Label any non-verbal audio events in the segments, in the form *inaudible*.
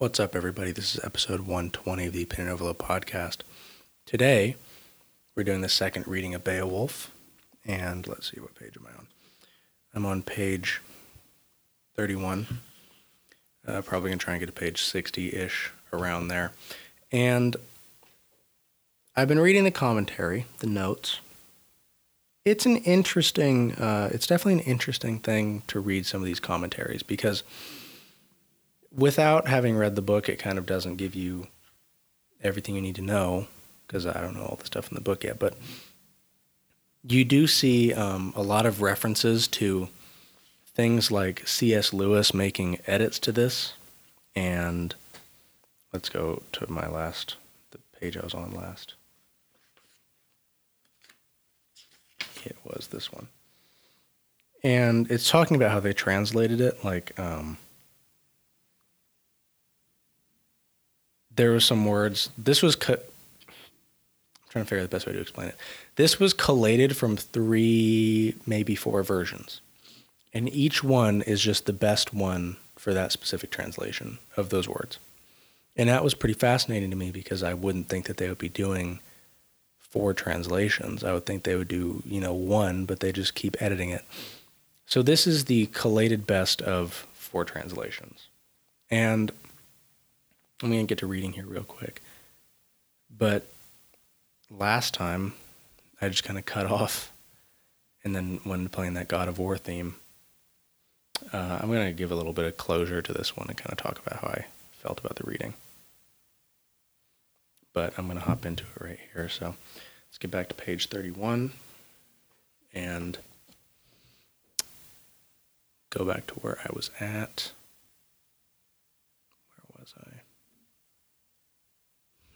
What's up, everybody? This is episode 120 of the Opinion Overload podcast. Today, we're doing the second reading of Beowulf. And let's see, what page am I on? I'm on page 31. Uh, probably going to try and get to page 60 ish around there. And I've been reading the commentary, the notes. It's an interesting, uh, it's definitely an interesting thing to read some of these commentaries because without having read the book, it kind of doesn't give you everything you need to know because I don't know all the stuff in the book yet. But you do see um, a lot of references to things like C.S. Lewis making edits to this. And let's go to my last, the page I was on last. It was this one. And it's talking about how they translated it. Like, um, there were some words. This was co- I'm trying to figure out the best way to explain it. This was collated from three, maybe four versions, and each one is just the best one for that specific translation of those words. And that was pretty fascinating to me because I wouldn't think that they would be doing four translations. I would think they would do, you know, one, but they just keep editing it. So this is the collated best of four translations. And I'm going to get to reading here real quick. But last time, I just kind of cut *laughs* off and then when playing that God of War theme. Uh, I'm going to give a little bit of closure to this one and kind of talk about how I felt about the reading. But I'm going to hop into it right here. So let's get back to page 31 and go back to where I was at.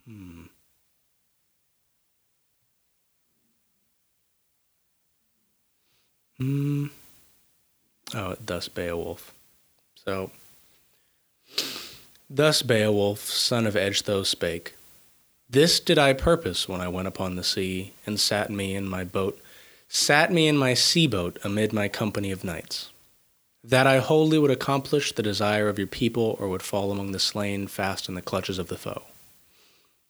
Hmm. Hmm. Oh, thus Beowulf. So, thus Beowulf, son of Ecgtheow, spake. This did I purpose when I went upon the sea, and sat me in my boat, sat me in my sea boat amid my company of knights. That I wholly would accomplish the desire of your people, or would fall among the slain fast in the clutches of the foe.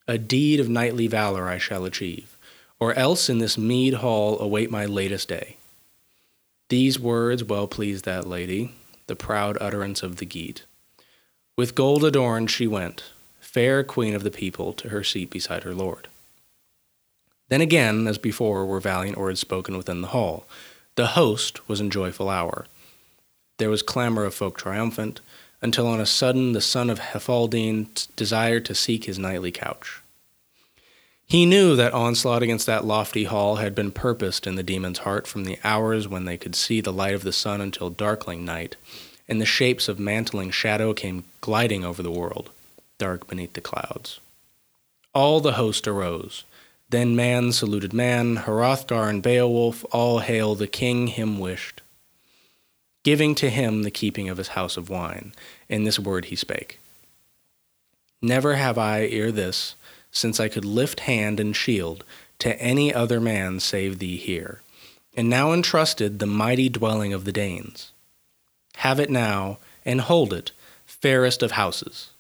A deed of knightly valor I shall achieve, or else in this mead hall await my latest day. These words well pleased that lady, the proud utterance of the Geat. With gold adorned she went, fair queen of the people, to her seat beside her lord. Then again, as before, were valiant words spoken within the hall. The host was in joyful hour. There was clamor of folk triumphant, until on a sudden the son of Healfdene desired to seek his nightly couch. He knew that onslaught against that lofty hall had been purposed in the demon's heart from the hours when they could see the light of the sun until darkling night, and the shapes of mantling shadow came gliding over the world, dark beneath the clouds. All the host arose. Then man saluted man, Hrothgar and Beowulf, all hail the king him wished giving to him the keeping of his house of wine. In this word he spake Never have I ere this, since I could lift hand and shield, to any other man save thee here, and now entrusted the mighty dwelling of the Danes. Have it now, and hold it, fairest of houses.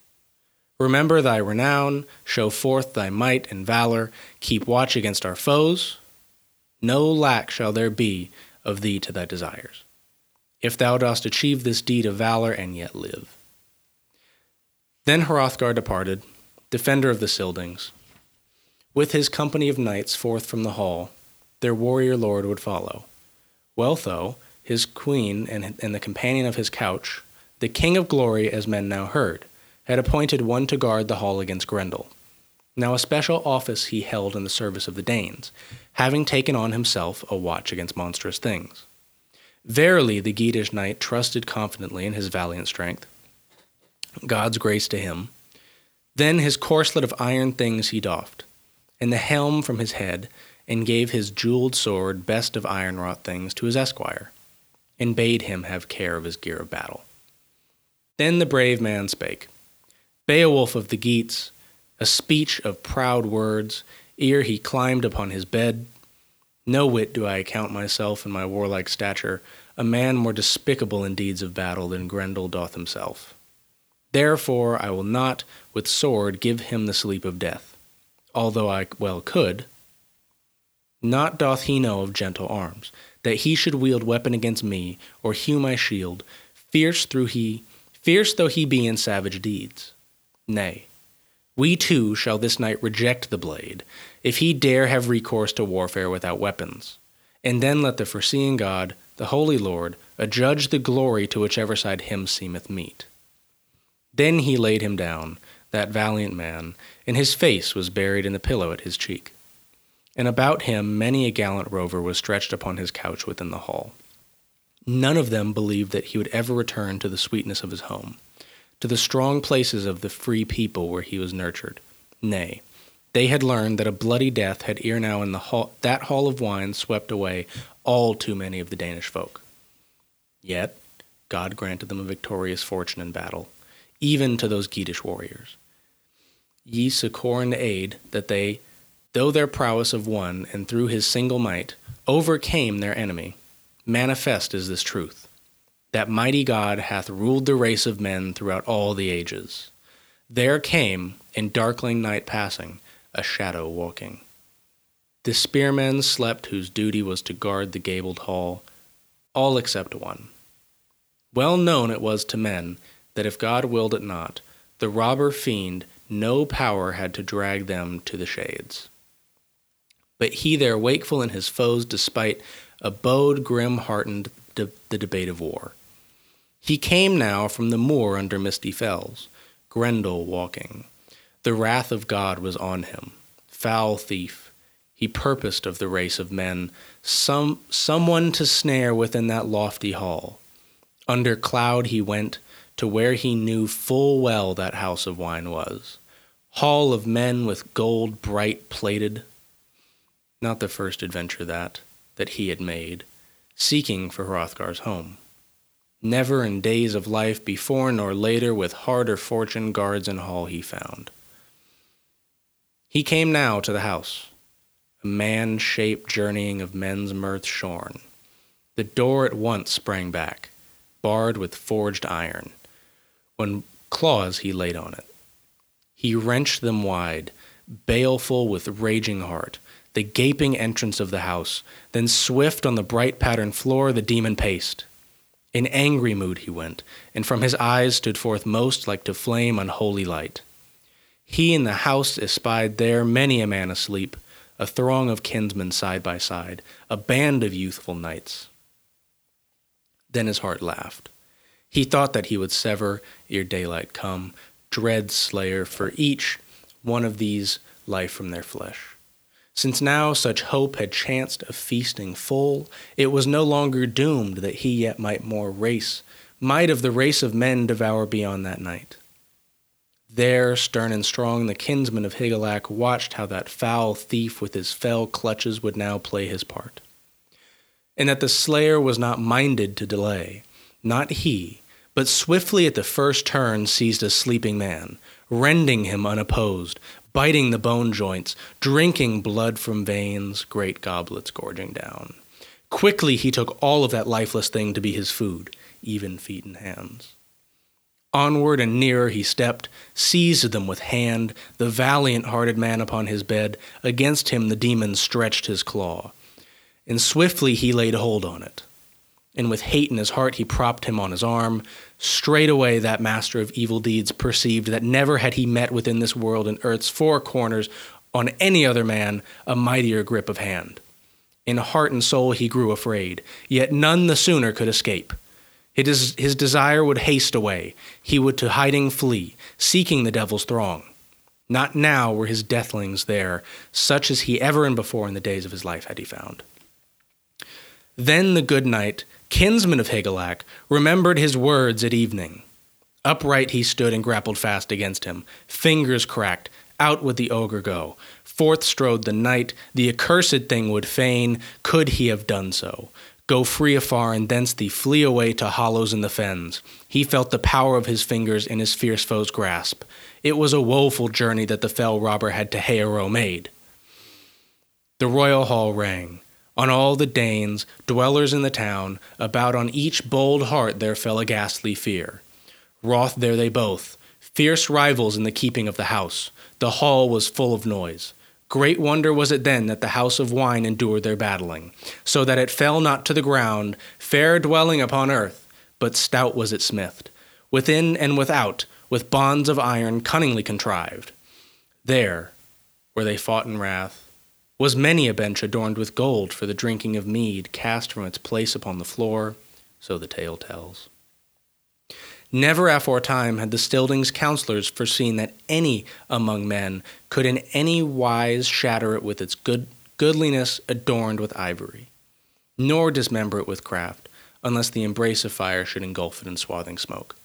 Remember thy renown, show forth thy might and valor, keep watch against our foes. No lack shall there be of thee to thy desires if thou dost achieve this deed of valor and yet live. Then Hrothgar departed, defender of the Scyldings. With his company of knights forth from the hall, their warrior lord would follow. Wealhtheow, his queen and, and the companion of his couch, the king of glory, as men now heard, had appointed one to guard the hall against Grendel. Now a special office he held in the service of the Danes, having taken on himself a watch against monstrous things. Verily, the Geatish knight trusted confidently in his valiant strength. God's grace to him. Then his corslet of iron things he doffed, and the helm from his head, and gave his jeweled sword, best of iron wrought things, to his esquire, and bade him have care of his gear of battle. Then the brave man spake Beowulf of the Geats, a speech of proud words, ere he climbed upon his bed, no whit do I account myself in my warlike stature a man more despicable in deeds of battle than Grendel doth himself. Therefore I will not with sword give him the sleep of death, although I well could. Not doth he know of gentle arms, that he should wield weapon against me, or hew my shield, fierce through he fierce though he be in savage deeds. Nay, we too shall this night reject the blade, if he dare have recourse to warfare without weapons. And then let the foreseeing God, the Holy Lord, adjudge the glory to whichever side him seemeth meet. Then he laid him down, that valiant man, and his face was buried in the pillow at his cheek. And about him many a gallant rover was stretched upon his couch within the hall. None of them believed that he would ever return to the sweetness of his home, to the strong places of the free people where he was nurtured. Nay, they had learned that a bloody death had ere now in the hall, that hall of wine swept away all too many of the Danish folk. Yet God granted them a victorious fortune in battle, even to those Geatish warriors. Ye succor and aid that they, though their prowess of one, and through his single might, overcame their enemy. Manifest is this truth, that mighty God hath ruled the race of men throughout all the ages. There came, in darkling night passing, a shadow walking. The spearmen slept whose duty was to guard the gabled hall, all except one. Well known it was to men that if God willed it not, the robber fiend no power had to drag them to the shades. But he there, wakeful in his foes' despite, abode grim heartened de- the debate of war. He came now from the moor under misty fells, Grendel walking. The wrath of God was on him. Foul thief, he purposed of the race of men some someone to snare within that lofty hall. Under cloud he went to where he knew full well that house of wine was. Hall of men with gold bright plated. Not the first adventure that, that he had made, seeking for Hrothgar's home. Never in days of life before nor later with harder fortune guards in hall he found. He came now to the house, a man shaped journeying of men's mirth shorn. The door at once sprang back, barred with forged iron when claws he laid on it. He wrenched them wide, baleful with raging heart, the gaping entrance of the house, then swift on the bright patterned floor the demon paced. In angry mood he went, and from his eyes stood forth most like to flame unholy light. He in the house espied there many a man asleep, a throng of kinsmen side by side, a band of youthful knights. Then his heart laughed. He thought that he would sever ere daylight come, dread slayer, for each one of these life from their flesh. Since now such hope had chanced of feasting full, it was no longer doomed that he yet might more race, might of the race of men devour beyond that night. There, stern and strong, the kinsman of Higelac watched how that foul thief with his fell clutches would now play his part. And that the slayer was not minded to delay, not he, but swiftly at the first turn seized a sleeping man, rending him unopposed, biting the bone joints, drinking blood from veins, great goblets gorging down. Quickly he took all of that lifeless thing to be his food, even feet and hands. Onward and nearer he stepped, seized them with hand, the valiant hearted man upon his bed. Against him the demon stretched his claw, and swiftly he laid hold on it and with hate in his heart he propped him on his arm. Straightway that master of evil deeds perceived that never had he met within this world and earth's four corners on any other man a mightier grip of hand. In heart and soul he grew afraid, yet none the sooner could escape. His, his desire would haste away. He would to hiding flee, seeking the devil's throng. Not now were his deathlings there, such as he ever and before in the days of his life had he found. Then the good knight kinsman of Higelac, remembered his words at evening. Upright he stood and grappled fast against him. Fingers cracked, out would the ogre go. Forth strode the knight, the accursed thing would fain, could he have done so. Go free afar, and thence thee flee away to hollows in the fens. He felt the power of his fingers in his fierce foe's grasp. It was a woeful journey that the fell robber had to Heorot made. The royal hall rang on all the Danes, dwellers in the town, about on each bold heart there fell a ghastly fear. Wroth there they both, fierce rivals in the keeping of the house. The hall was full of noise. Great wonder was it then that the house of wine endured their battling, so that it fell not to the ground, fair dwelling upon earth, but stout was it smithed, within and without, with bonds of iron cunningly contrived. There, where they fought in wrath, was many a bench adorned with gold for the drinking of mead cast from its place upon the floor, so the tale tells. Never aforetime had the Scylding's counselors foreseen that any among men could in any wise shatter it with its good goodliness adorned with ivory, nor dismember it with craft, unless the embrace of fire should engulf it in swathing smoke.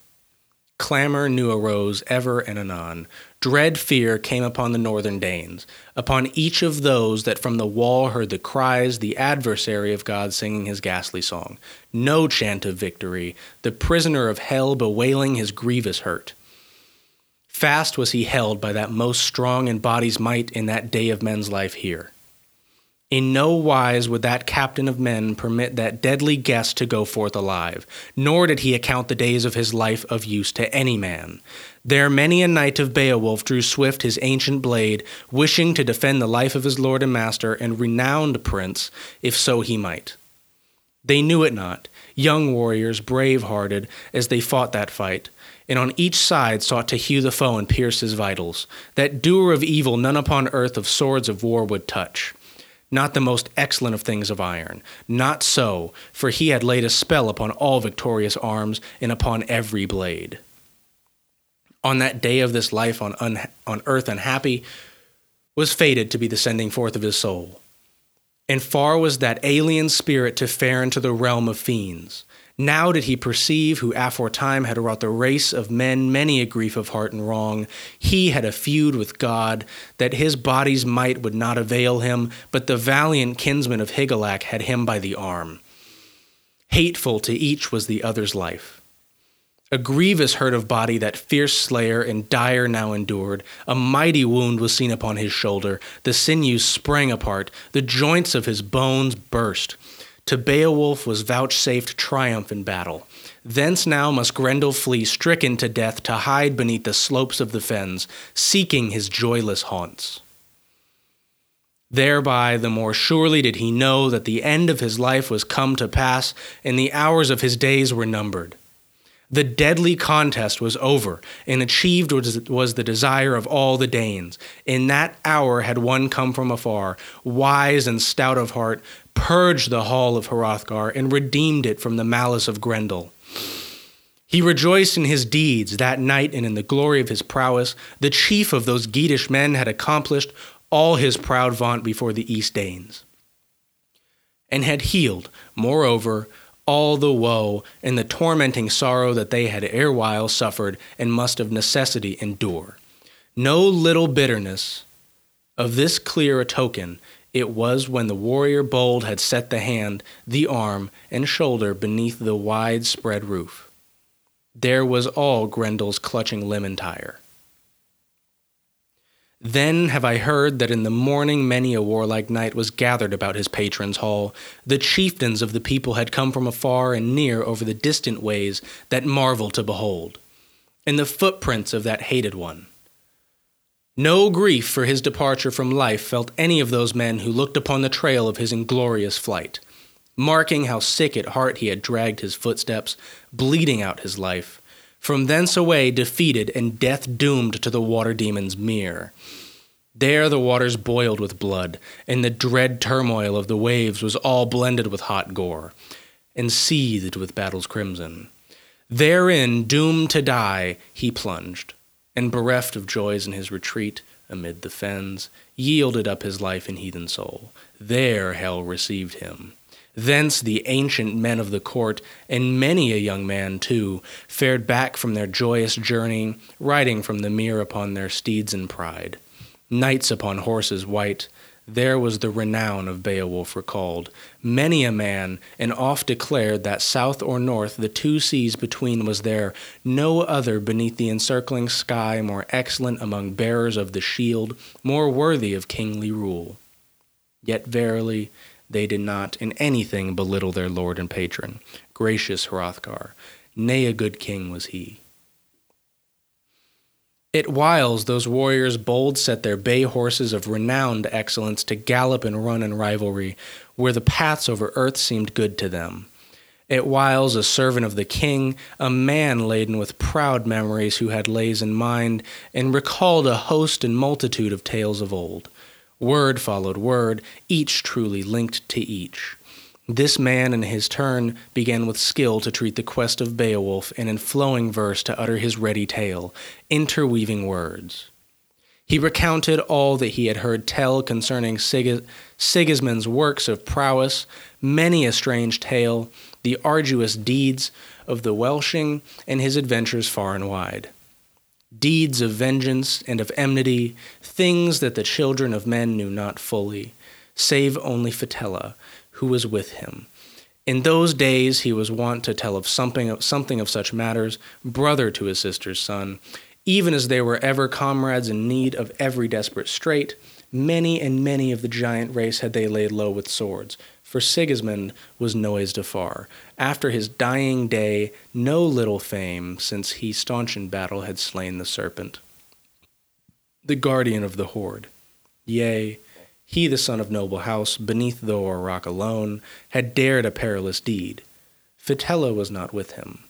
Clamor new arose ever and anon. Dread fear came upon the northern Danes, upon each of those that from the wall heard the cries, the adversary of God singing his ghastly song. No chant of victory, the prisoner of hell bewailing his grievous hurt. Fast was he held by that most strong in body's might in that day of men's life here. In no wise would that captain of men permit that deadly guest to go forth alive, nor did he account the days of his life of use to any man. There many a knight of Beowulf drew swift his ancient blade, wishing to defend the life of his lord and master and renowned prince, if so he might. They knew it not, young warriors, brave hearted, as they fought that fight, and on each side sought to hew the foe and pierce his vitals. That doer of evil none upon earth of swords of war would touch not the most excellent of things of iron. Not so, for he had laid a spell upon all victorious arms and upon every blade. On that day of this life on, un- on earth unhappy was fated to be the sending forth of his soul. And far was that alien spirit to fare into the realm of fiends. Now did he perceive who aforetime had wrought the race of men many a grief of heart and wrong. He had a feud with God, that his body's might would not avail him, but the valiant kinsman of Higelac had him by the arm. Hateful to each was the other's life. A grievous hurt of body that fierce slayer and dire now endured. A mighty wound was seen upon his shoulder. The sinews sprang apart, the joints of his bones burst. To Beowulf was vouchsafed triumph in battle. Thence now must Grendel flee, stricken to death, to hide beneath the slopes of the fens, seeking his joyless haunts. Thereby the more surely did he know that the end of his life was come to pass, and the hours of his days were numbered. The deadly contest was over, and achieved was the desire of all the Danes. In that hour had one come from afar, wise and stout of heart, purged the hall of Hrothgar, and redeemed it from the malice of Grendel. He rejoiced in his deeds that night and in the glory of his prowess. The chief of those Geatish men had accomplished all his proud vaunt before the East Danes, and had healed, moreover, all the woe and the tormenting sorrow that they had erewhile suffered and must of necessity endure. No little bitterness of this clear a token it was when the warrior bold had set the hand, the arm, and shoulder beneath the wide spread roof. There was all Grendel's clutching limb entire. Then have I heard that in the morning many a warlike knight was gathered about his patron's hall. The chieftains of the people had come from afar and near over the distant ways that marvel to behold, and the footprints of that hated one. No grief for his departure from life felt any of those men who looked upon the trail of his inglorious flight, marking how sick at heart he had dragged his footsteps, bleeding out his life from thence away, defeated and death doomed to the water demon's mere. There the waters boiled with blood, and the dread turmoil of the waves was all blended with hot gore, and seethed with battle's crimson. Therein, doomed to die, he plunged, and bereft of joys in his retreat amid the fens, yielded up his life and heathen soul. There hell received him. Thence the ancient men of the court, and many a young man too, fared back from their joyous journey, riding from the mere upon their steeds in pride. Knights upon horses white, there was the renown of Beowulf recalled. Many a man, and oft declared that south or north, the two seas between was there, no other beneath the encircling sky more excellent among bearers of the shield, more worthy of kingly rule. Yet verily, they did not in anything belittle their lord and patron, gracious Hrothgar. Nay, a good king was he. At whiles those warriors bold set their bay horses of renowned excellence to gallop and run in rivalry, where the paths over earth seemed good to them. At whiles a servant of the king, a man laden with proud memories who had lays in mind, and recalled a host and multitude of tales of old. Word followed word, each truly linked to each. This man, in his turn, began with skill to treat the quest of Beowulf, and in flowing verse to utter his ready tale, interweaving words. He recounted all that he had heard tell concerning Sig- Sigismund's works of prowess, many a strange tale, the arduous deeds of the Wælsing, and his adventures far and wide. Deeds of vengeance and of enmity, things that the children of men knew not fully, save only Fitela, who was with him. In those days he was wont to tell of something, of something of such matters, brother to his sister's son, even as they were ever comrades in need of every desperate strait. Many and many of the giant race had they laid low with swords, for Sigismund was noised afar. After his dying day, no little fame, since he staunch in battle had slain the serpent, the guardian of the horde. Yea, he, the son of noble house, beneath though a rock alone, had dared a perilous deed. Fitela was not with him.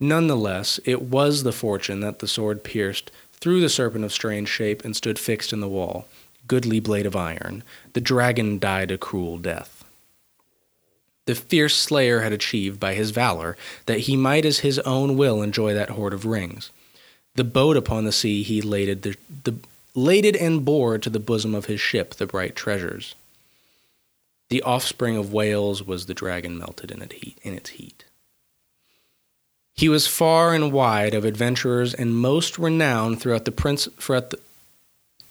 None the less, it was the fortune that the sword pierced through the serpent of strange shape and stood fixed in the wall. Goodly blade of iron. The dragon died a cruel death. The fierce slayer had achieved by his valor that he might as his own will enjoy that hoard of rings. The boat upon the sea he laded the, the laded and bore to the bosom of his ship the bright treasures. The offspring of Wales was the dragon melted in, its heat. He was far and wide of adventurers and most renowned throughout the prince throughout the,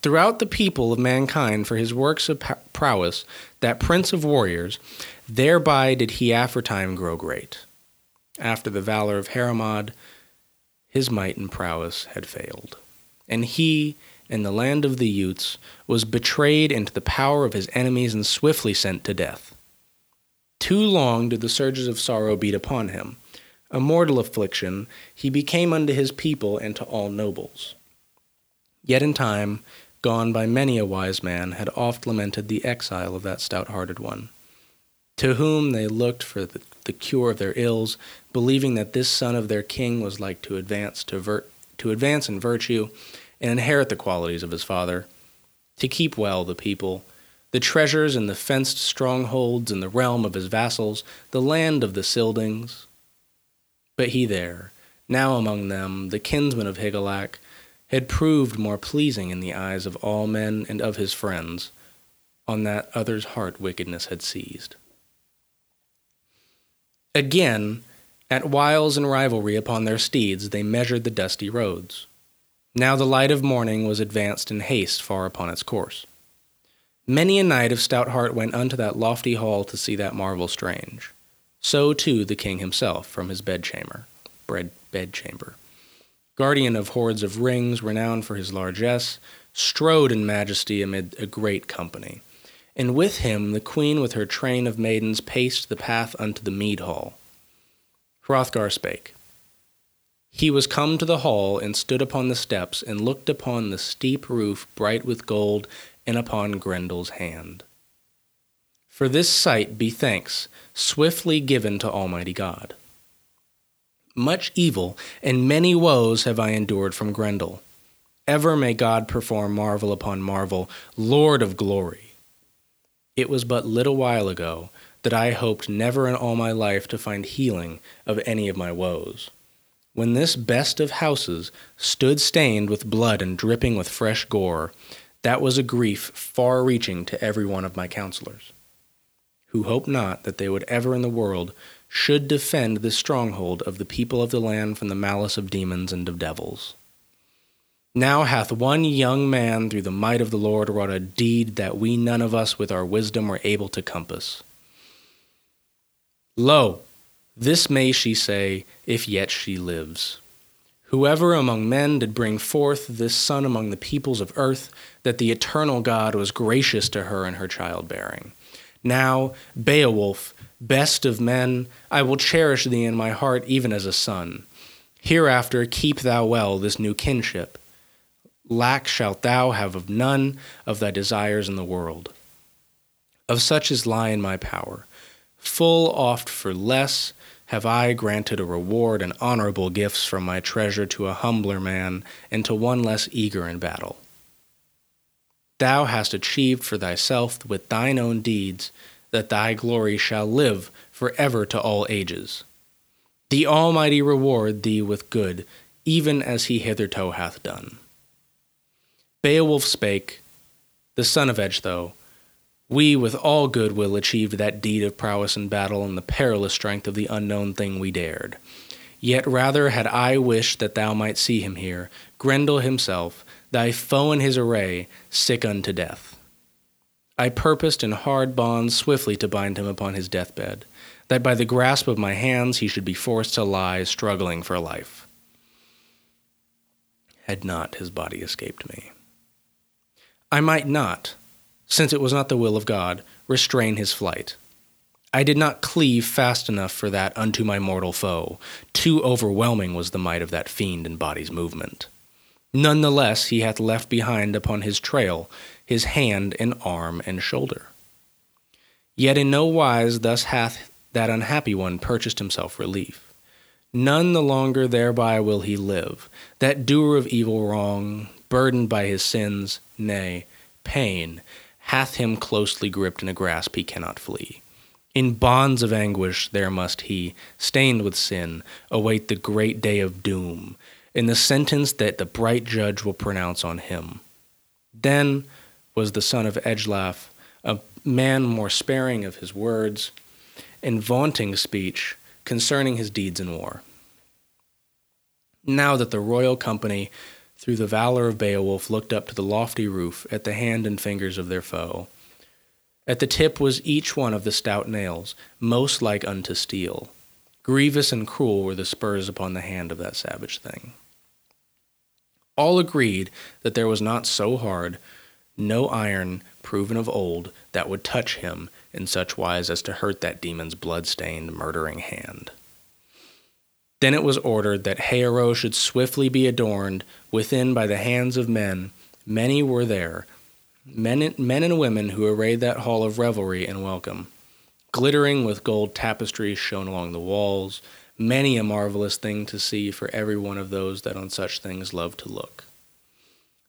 throughout the people of mankind for his works of prowess, that prince of warriors, thereby did he aforetime grow great. After the valor of Heremod, his might and prowess had failed, and he in the land of the Utes, was betrayed into the power of his enemies and swiftly sent to death. Too long did the surges of sorrow beat upon him. A mortal affliction, he became unto his people and to all nobles. Yet in time, gone by many a wise man, had oft lamented the exile of that stout hearted one, to whom they looked for the, the, cure of their ills, believing that this son of their king was like to advance to, vir- to advance in virtue and inherit the qualities of his father, to keep well the people, the treasures and the fenced strongholds in the realm of his vassals, the land of the Scyldings. But he there, now among them, the kinsman of Higelac, had proved more pleasing in the eyes of all men and of his friends, on that other's heart wickedness had seized. Again, at wiles and rivalry upon their steeds, they measured the dusty roads. Now the light of morning was advanced in haste far upon its course. Many a knight of stout heart went unto that lofty hall to see that marvel strange. So too the king himself from his bedchamber, bed bedchamber. Guardian of hordes of rings, renowned for his largesse, strode in majesty amid a great company. And with him the queen with her train of maidens paced the path unto the mead hall. Hrothgar spake. He was come to the hall and stood upon the steps and looked upon the steep roof bright with gold and upon Grendel's hand. For this sight be thanks, swiftly given to Almighty God. Much evil and many woes have I endured from Grendel. Ever may God perform marvel upon marvel, Lord of glory. It was but little while ago that I hoped never in all my life to find healing of any of my woes when this best of houses stood stained with blood and dripping with fresh gore, that was a grief far reaching to every one of my counselors, who hoped not that they would ever in the world should defend this stronghold of the people of the land from the malice of demons and of devils. Now hath one young man through the might of the Lord wrought a deed that we none of us with our wisdom were able to compass. Lo, this may she say, if yet she lives. Whoever among men did bring forth this son among the peoples of earth, that the eternal God was gracious to her in her childbearing. Now, Beowulf, best of men, I will cherish thee in my heart even as a son. Hereafter keep thou well this new kinship. Lack shalt thou have of none of thy desires in the world. Of such as lie in my power. Full oft for less have I granted a reward and honorable gifts from my treasure to a humbler man and to one less eager in battle. Thou hast achieved for thyself with thine own deeds that thy glory shall live for ever to all ages. The Almighty reward thee with good, even as he hitherto hath done. Beowulf spake, the son of Ecgtheow, we with all good will achieved that deed of prowess in battle and the perilous strength of the unknown thing we dared. Yet rather had I wished that thou might see him here, Grendel himself, thy foe in his array, sick unto death. I purposed in hard bonds swiftly to bind him upon his deathbed, that by the grasp of my hands he should be forced to lie struggling for life. Had not his body escaped me. I might not, since it was not the will of God, restrain his flight. I did not cleave fast enough for that unto my mortal foe. Too overwhelming was the might of that fiend in body's movement. None the less he hath left behind upon his trail his hand and arm and shoulder. Yet in no wise thus hath that unhappy one purchased himself relief. None the longer thereby will he live, that doer of evil wrong, burdened by his sins, nay, pain, hath him closely gripped in a grasp he cannot flee. In bonds of anguish there must he, stained with sin, await the great day of doom, in the sentence that the bright judge will pronounce on him. Then was the son of Ecglaf, a man more sparing of his words, and vaunting speech concerning his deeds in war. Now that the royal company through the valor of Beowulf, looked up to the lofty roof at the hand and fingers of their foe. At the tip was each one of the stout nails, most like unto steel. Grievous and cruel were the spurs upon the hand of that savage thing. All agreed that there was not so hard, no iron proven of old, that would touch him in such wise as to hurt that demon's blood-stained, murdering hand. Then it was ordered that Heorot should swiftly be adorned within by the hands of men. Many were there, men men and women who arrayed that hall of revelry and welcome. Glittering with gold tapestries shown along the walls, many a marvelous thing to see for every one of those that on such things love to look.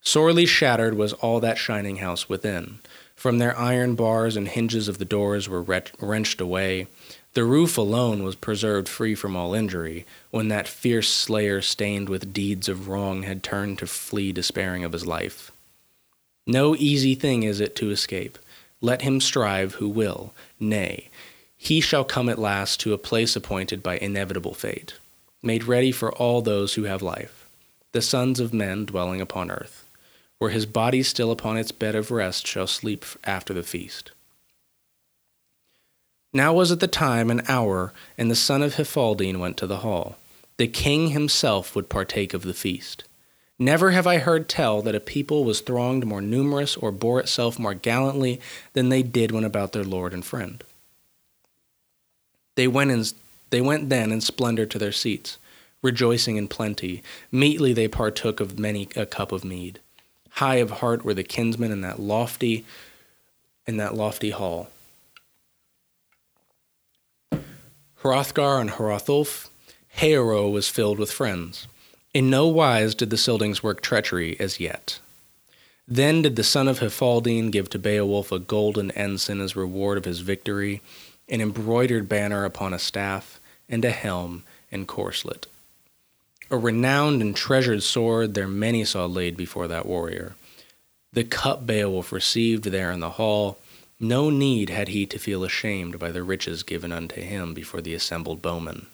Sorely shattered was all that shining house within. From their iron bars and hinges of the doors were wrenched away, the roof alone was preserved free from all injury, when that fierce slayer stained with deeds of wrong had turned to flee despairing of his life. No easy thing is it to escape. Let him strive who will, nay, he shall come at last to a place appointed by inevitable fate, made ready for all those who have life, the sons of men dwelling upon earth, where his body still upon its bed of rest shall sleep after the feast. Now was at the time an hour, and the son of Healfdene went to the hall. The king himself would partake of the feast. Never have I heard tell that a people was thronged more numerous or bore itself more gallantly than they did when about their lord and friend. They went, in, they went then in splendor to their seats, rejoicing in plenty. Meetly they partook of many a cup of mead. High of heart were the kinsmen in that lofty, in that lofty hall. Hrothgar and Hrothulf, Heorot was filled with friends. In no wise did the Scyldings work treachery as yet. Then did the son of Healfdene give to Beowulf a golden ensign as reward of his victory, an embroidered banner upon a staff, and a helm and corslet. A renowned and treasured sword there many saw laid before that warrior. The cup Beowulf received there in the hall, no need had he to feel ashamed by the riches given unto him before the assembled bowmen.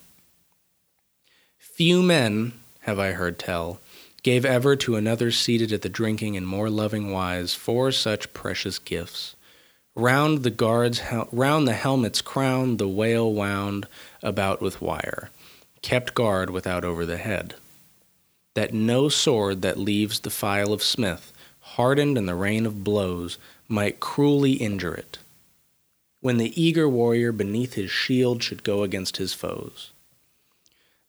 Few men, have I heard tell, gave ever to another seated at the drinking in more loving wise four such precious gifts. Round the guards, round the helmet's crown, the wale wound about with wire, kept guard without over the head. That no sword that leaves the file of smith, hardened in the rain of blows, might cruelly injure it, when the eager warrior beneath his shield should go against his foes.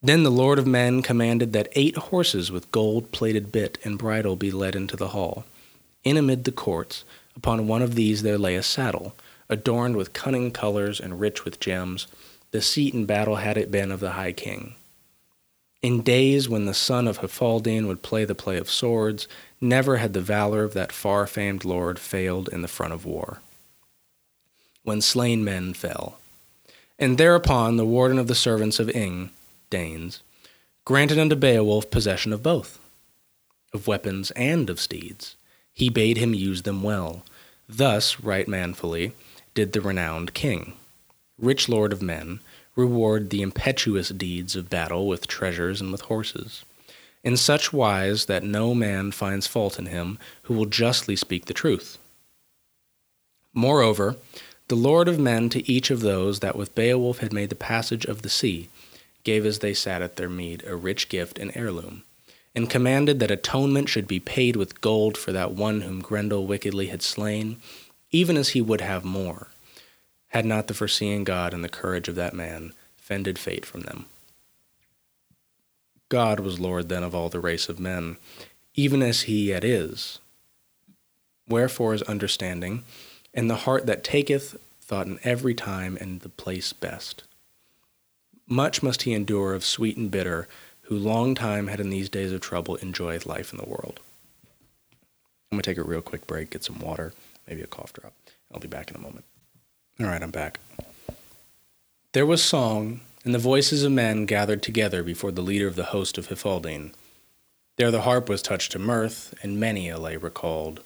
Then the Lord of Men commanded that eight horses with gold plated bit and bridle be led into the hall. In amid the courts, upon one of these there lay a saddle, adorned with cunning colors and rich with gems. The seat in battle had it been of the high king. In days when the son of Healfdene would play the play of swords, never had the valor of that far famed lord failed in the front of war. When slain men fell. And thereupon the warden of the servants of Ing, Danes, granted unto Beowulf possession of both, of weapons and of steeds. He bade him use them well. Thus, right manfully, did the renowned king, rich lord of men, reward the impetuous deeds of battle with treasures and with horses, in such wise that no man finds fault in him who will justly speak the truth. Moreover, the Lord of men to each of those that with Beowulf had made the passage of the sea gave as they sat at their mead a rich gift and heirloom, and commanded that atonement should be paid with gold for that one whom Grendel wickedly had slain, even as he would have more, had not the foreseeing God and the courage of that man fended fate from them. God was Lord then of all the race of men, even as he yet is. Wherefore is understanding, and the heart that taketh thought in every time and the place best. Much must he endure of sweet and bitter, who long time had in these days of trouble enjoyed life in the world. I'm going to take a real quick break, get some water, maybe a cough drop. I'll be back in a moment. All right, I'm back. There was song, and the voices of men gathered together before the leader of the host of Healfdene. There the harp was touched to mirth, and many a lay recalled.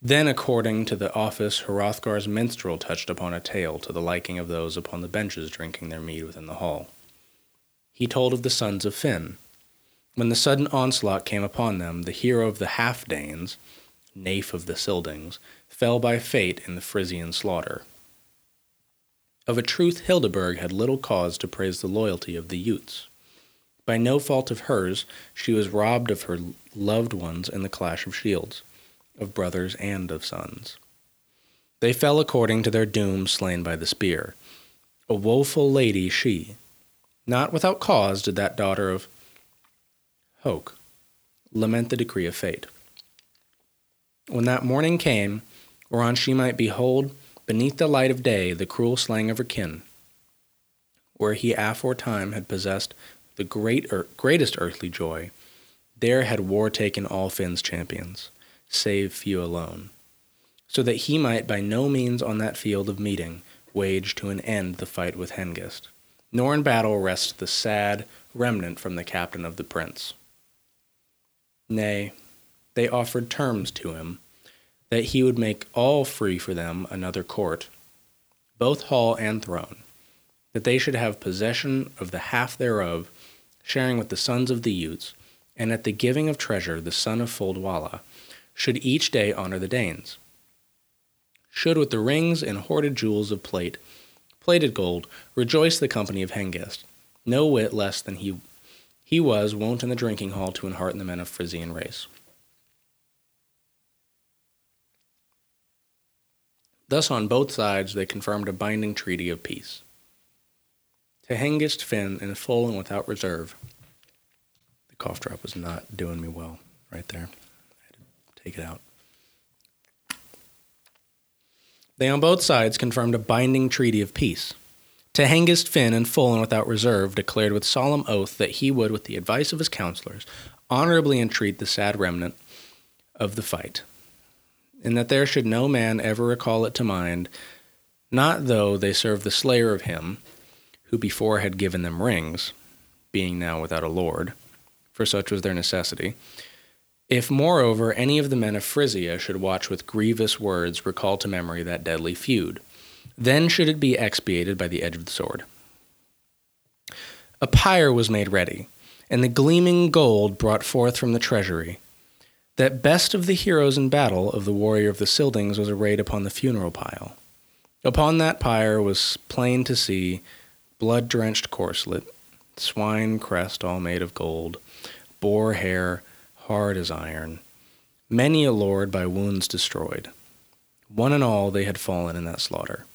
Then, according to the office, Hrothgar's minstrel touched upon a tale to the liking of those upon the benches drinking their mead within the hall. He told of the sons of Finn. When the sudden onslaught came upon them, the hero of the Half Danes, Hnæf of the Scyldings, fell by fate in the Frisian slaughter. Of a truth, Hildeburh had little cause to praise the loyalty of the Utes. By no fault of hers, she was robbed of her loved ones in the clash of shields, of brothers and of sons. They fell according to their doom, slain by the spear. A woeful lady she. Not without cause did that daughter of Hoc lament the decree of fate. When that morning came, whereon she might behold beneath the light of day the cruel slaying of her kin, where he aforetime had possessed the great er- greatest earthly joy, there had war taken all Finn's champions, save few alone, so that he might by no means on that field of meeting wage to an end the fight with Hengist, nor in battle rest the sad remnant from the captain of the prince. Nay, they offered terms to him that he would make all free for them another court, both hall and throne, that they should have possession of the half thereof, sharing with the sons of the Utes, and at the giving of treasure the son of Folcwalda should each day honor the Danes. Should with the rings and hoarded jewels of plate, plated gold, rejoice the company of Hengist, no whit less than he he was wont in the drinking hall to enhearten the men of Frisian race. Thus, on both sides, they confirmed a binding treaty of peace. To Hengist Finn, in full and without reserve, the cough drop was not doing me well right there. I had to take it out. They on both sides confirmed a binding treaty of peace. To Hengist Finn, in full and without reserve, declared with solemn oath that he would, with the advice of his counselors, honorably entreat the sad remnant of the fight, and that there should no man ever recall it to mind, not though they serve the slayer of him, who before had given them rings, being now without a lord, for such was their necessity. If, moreover, any of the men of Frisia should watch with grievous words recall to memory that deadly feud, then should it be expiated by the edge of the sword. A pyre was made ready, and the gleaming gold brought forth from the treasury that best of the heroes in battle of the warrior of the Scyldings was arrayed upon the funeral pile. Upon that pyre was plain to see blood drenched corslet, swine crest all made of gold, boar hair hard as iron, many a lord by wounds destroyed. One and all they had fallen in that slaughter.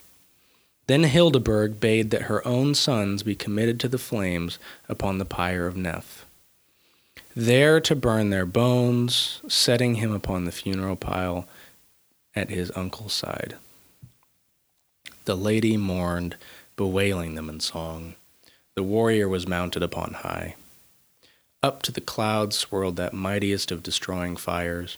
Then Hildeburh bade that her own sons be committed to the flames upon the pyre of Hnæf, there to burn their bones, setting him upon the funeral pile at his uncle's side. The lady mourned, bewailing them in song. The warrior was mounted upon high. Up to the clouds swirled that mightiest of destroying fires,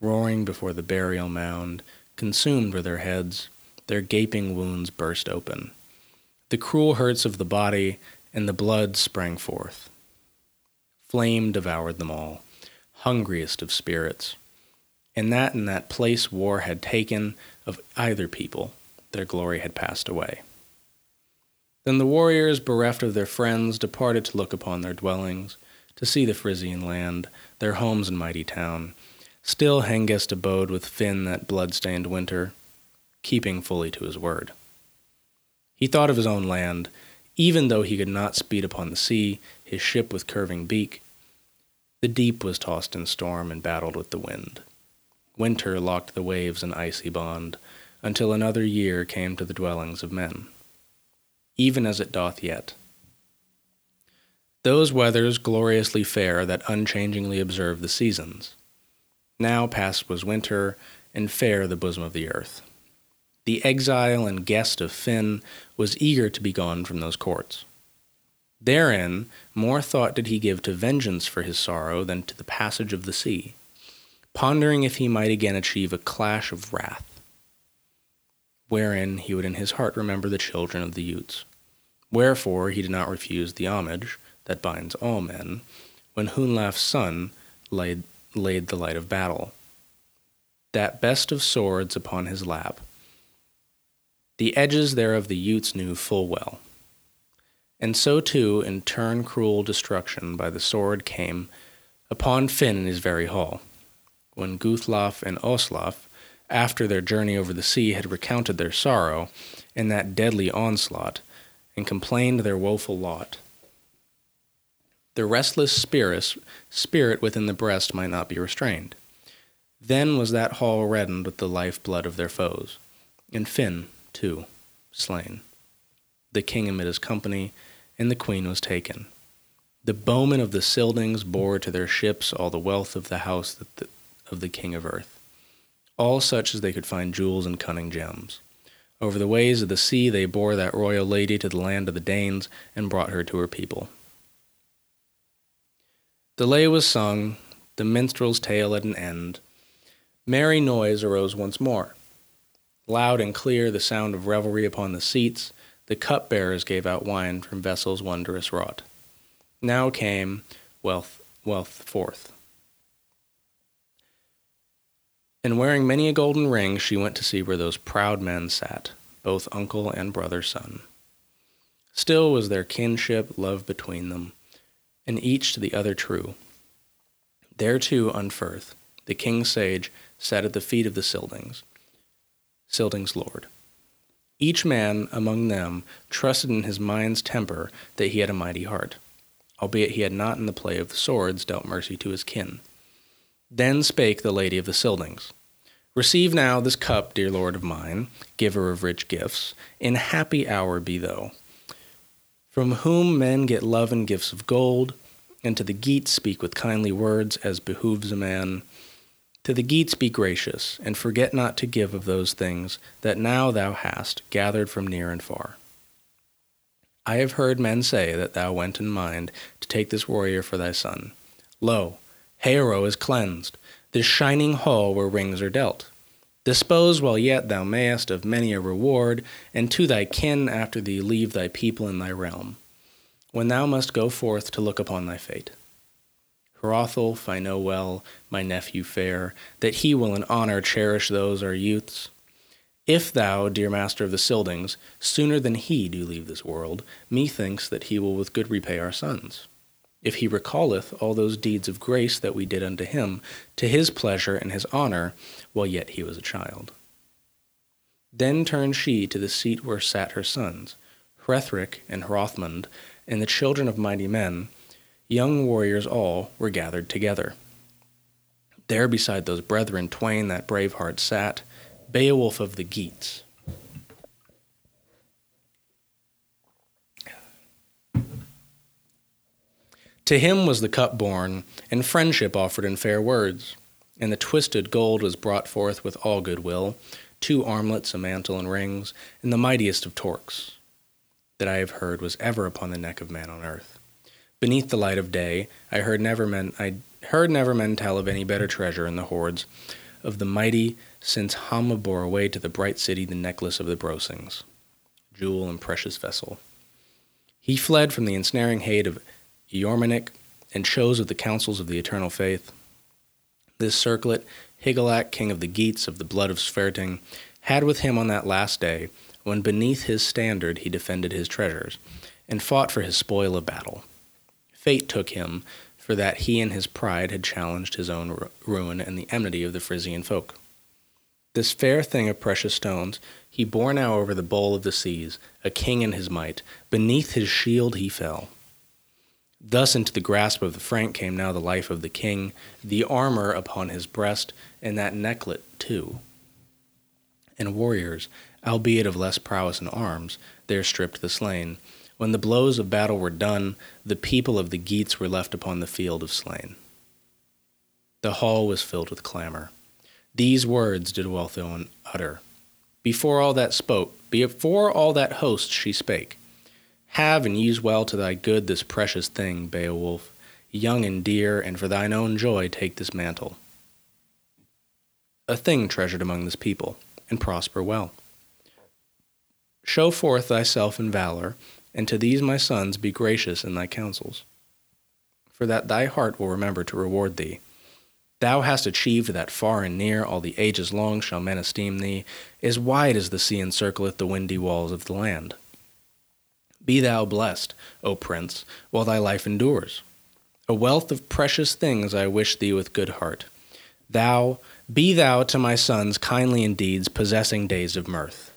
roaring before the burial mound, consumed were their heads, their gaping wounds burst open. The cruel hurts of the body and the blood sprang forth. Flame devoured them all, hungriest of spirits. And that in that place war had taken of either people, their glory had passed away. Then the warriors, bereft of their friends, departed to look upon their dwellings to see the Frisian land, their homes and mighty town. Still Hengest abode with Finn that blood-stained winter, keeping fully to his word. He thought of his own land, even though he could not speed upon the sea, his ship with curving beak. The deep was tossed in storm and battled with the wind. Winter locked the waves in icy bond, until another year came to the dwellings of men, even as it doth yet. Those weathers gloriously fair that unchangingly observe the seasons. Now past was winter, and fair the bosom of the earth. The exile and guest of Finn was eager to be gone from those courts. Therein more thought did he give to vengeance for his sorrow than to the passage of the sea, pondering if he might again achieve a clash of wrath, wherein he would in his heart remember the children of the Jutes. Wherefore he did not refuse the homage, that binds all men, when Hunlaf's son laid, laid the light of battle, that best of swords upon his lap. The edges thereof the Jutes knew full well. And so too, in turn cruel destruction by the sword came upon Finn in his very hall, when Guthlaf and Oslaf, after their journey over the sea, had recounted their sorrow in that deadly onslaught, and complained their woeful lot the restless spirit, spirit within the breast might not be restrained. Then was that hall reddened with the life blood of their foes, and Finn, too, slain. The king amid his company, and the queen was taken. The bowmen of the Scyldings bore to their ships all the wealth of the house the, of the king of earth, all such as they could find jewels and cunning gems. Over the ways of the sea they bore that royal lady to the land of the Danes and brought her to her people. The lay was sung, the minstrel's tale at an end. Merry noise arose once more. Loud and clear the sound of revelry upon the seats, the cupbearers gave out wine from vessels wondrous wrought. Now came wealth, Wealhtheow forth. And wearing many a golden ring, she went to see where those proud men sat, both uncle and brother son. Still was there kinship, love between them and each to the other true. There too, Unferth, the king's sage, sat at the feet of the Scyldings, Scyldings' lord. Each man among them trusted in his mind's temper that he had a mighty heart, albeit he had not in the play of the swords dealt mercy to his kin. Then spake the lady of the Scyldings, Receive now this cup, dear lord of mine, giver of rich gifts, in happy hour be thou from whom men get love and gifts of gold, and to the Geats speak with kindly words as behooves a man. To the Geats be gracious, and forget not to give of those things that now thou hast gathered from near and far. I have heard men say that thou went in mind to take this warrior for thy son. Lo, Heorot is cleansed, this shining hall where rings are dealt. Dispose while yet thou mayest of many a reward, and to thy kin after thee leave thy people in thy realm, when thou must go forth to look upon thy fate. Hrothulf, I know well, my nephew fair, that he will in honor cherish those our youths. If thou, dear master of the Scyldings, sooner than he do leave this world, methinks that he will with good repay our sons if he recalleth all those deeds of grace that we did unto him, to his pleasure and his honor, while yet he was a child. Then turned she to the seat where sat her sons, Hrethric and Hrothmund, and the children of mighty men, young warriors all were gathered together. There beside those brethren twain that brave heart sat, Beowulf of the Geats. To him was the cup borne, and friendship offered in fair words. And the twisted gold was brought forth with all good will, two armlets, a mantle, and rings, and the mightiest of torques that I have heard was ever upon the neck of man on earth. Beneath the light of day, I heard never men I heard never men tell of any better treasure in the hoards of the mighty since Hama bore away to the bright city the necklace of the Brosings, jewel and precious vessel. He fled from the ensnaring hate of Eormenric and chose of the counsels of the eternal faith. This circlet, Higelac, king of the Geats of the blood of Sverting, had with him on that last day, when beneath his standard he defended his treasures, and fought for his spoil of battle. Fate took him, for that he in his pride had challenged his own ruin and the enmity of the Frisian folk. This fair thing of precious stones he bore now over the bowl of the seas, a king in his might. Beneath his shield he fell. Thus into the grasp of the Frank came now the life of the king, the armor upon his breast, and that necklet too. And warriors, albeit of less prowess in arms, there stripped the slain. When the blows of battle were done, the people of the Geats were left upon the field of slain. The hall was filled with clamor. These words did Wealhtheow utter. Before all that spoke, before all that host she spake. Have and use well to thy good this precious thing, Beowulf, young and dear, and for thine own joy take this mantle. A thing treasured among this people, and prosper well. Show forth thyself in valor, and to these my sons be gracious in thy counsels. For that thy heart will remember to reward thee. Thou hast achieved that far and near, all the ages long shall men esteem thee, as wide as the sea encircleth the windy walls of the land. Be thou blessed, O prince, while thy life endures. A wealth of precious things I wish thee with good heart. Thou, be thou to my sons kindly in deeds, possessing days of mirth.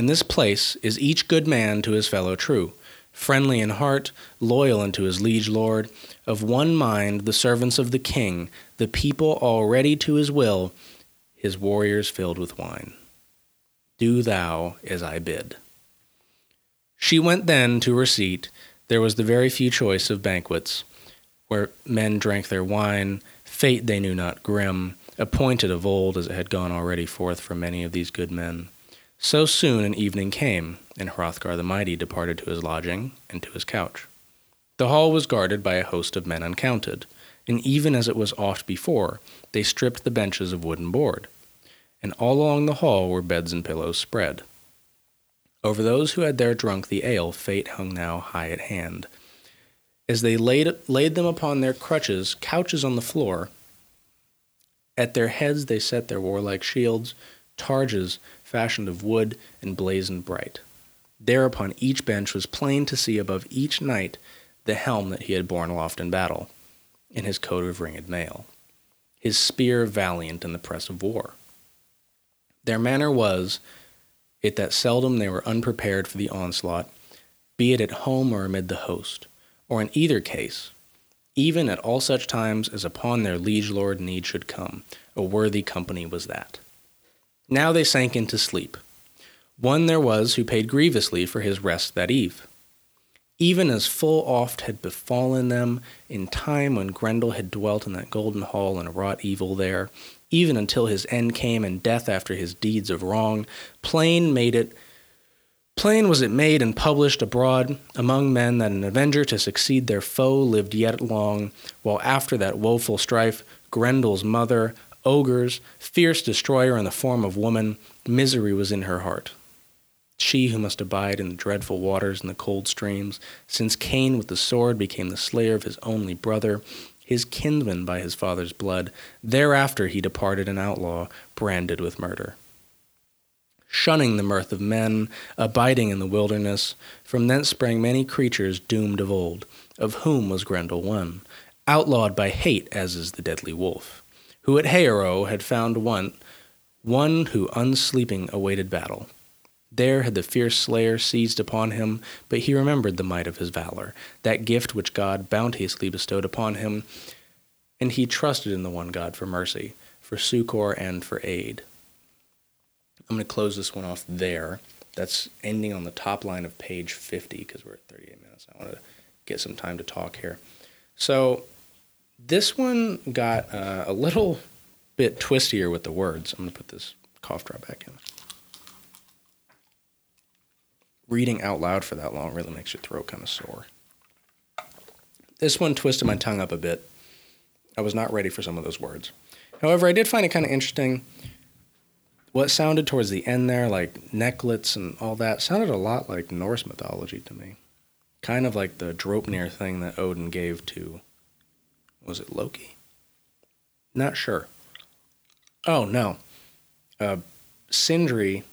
In this place is each good man to his fellow true, friendly in heart, loyal unto his liege lord, of one mind, the servants of the king, the people all ready to his will, his warriors filled with wine. Do thou as I bid. She went then to her seat. There was the very few choice of banquets, where men drank their wine, fate they knew not grim, appointed of old as it had gone already forth for many of these good men. So soon an evening came, and Hrothgar the Mighty departed to his lodging and to his couch. The hall was guarded by a host of men uncounted, and even as it was oft before, they stripped the benches of wooden board, and all along the hall were beds and pillows spread. Over those who had there drunk the ale, fate hung now high at hand. As they laid, laid them upon their crutches, couches on the floor, at their heads they set their warlike shields, targes fashioned of wood and blazoned bright. There upon each bench was plain to see above each knight the helm that he had borne aloft in battle, and his coat of ringed mail, his spear valiant in the press of war. Their manner was it that seldom they were unprepared for the onslaught, be it at home or amid the host, or in either case, even at all such times as upon their liege lord need should come, a worthy company was that. Now they sank into sleep. One there was who paid grievously for his rest that eve. Even as full oft had befallen them in time when Grendel had dwelt in that golden hall and wrought evil there, even until his end came and death after his deeds of wrong. Plain made it plain was it made and published abroad among men that an avenger to succeed their foe lived yet long, while after that woeful strife, Grendel's mother, ogres, fierce destroyer in the form of woman, misery was in her heart. She who must abide in the dreadful waters and the cold streams, since Cain with the sword became the slayer of his only brother, his kinsman by his father's blood. Thereafter he departed an outlaw, branded with murder. Shunning the mirth of men, abiding in the wilderness, from thence sprang many creatures doomed of old, of whom was Grendel one, outlawed by hate as is the deadly wolf, who at Heorot had found one, one who unsleeping awaited battle. There had the fierce slayer seized upon him, but he remembered the might of his valor, that gift which God bounteously bestowed upon him, and he trusted in the one God for mercy, for succor, and for aid. I'm going to close this one off there. That's ending on the top line of page 50 because we're at 38 minutes. I want to get some time to talk here. So this one got uh, a little bit twistier with the words. I'm going to put this cough drop back in. Reading out loud for that long really makes your throat kind of sore. This one twisted my tongue up a bit. I was not ready for some of those words. However, I did find it kind of interesting. What sounded towards the end there, like necklets and all that, sounded a lot like Norse mythology to me. Kind of like the Draupnir thing that Odin gave to, was it Loki? Not sure. Oh, no. Uh, Sindri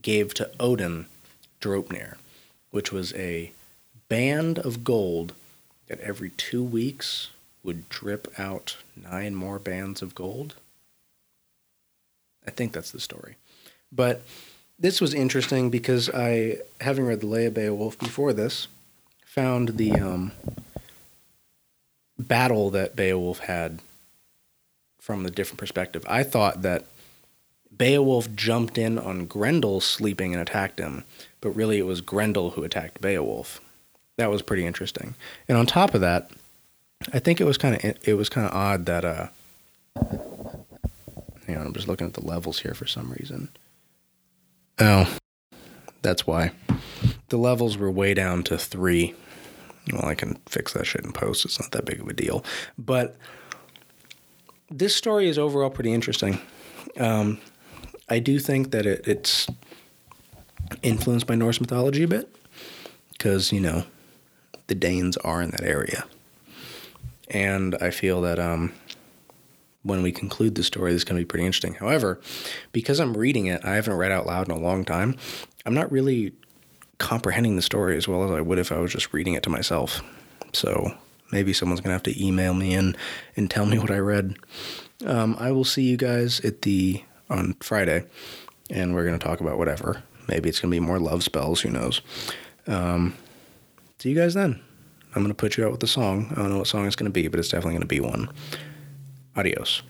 gave to Odin Draupnir, which was a band of gold that every two weeks would drip out nine more bands of gold. I think that's the story. But this was interesting because I, having read the Lay of Beowulf before this, found the um, battle that Beowulf had from a different perspective. I thought that Beowulf jumped in on Grendel sleeping and attacked him, but really it was Grendel who attacked Beowulf. That was pretty interesting. And on top of that, I think it was kind of it was kind of odd that uh you know, I'm just looking at the levels here for some reason. Oh, that's why. The levels were way down to 3. Well, I can fix that shit in post. It's not that big of a deal. But this story is overall pretty interesting. Um, I do think that it, it's influenced by Norse mythology a bit because, you know, the Danes are in that area. And I feel that um, when we conclude the story, this is going to be pretty interesting. However, because I'm reading it, I haven't read out loud in a long time. I'm not really comprehending the story as well as I would if I was just reading it to myself. So maybe someone's going to have to email me and, and tell me *laughs* what I read. Um, I will see you guys at the on Friday, and we're going to talk about whatever. Maybe it's going to be more love spells. Who knows? Um, see you guys then. I'm going to put you out with a song. I don't know what song it's going to be, but it's definitely going to be one. Adios.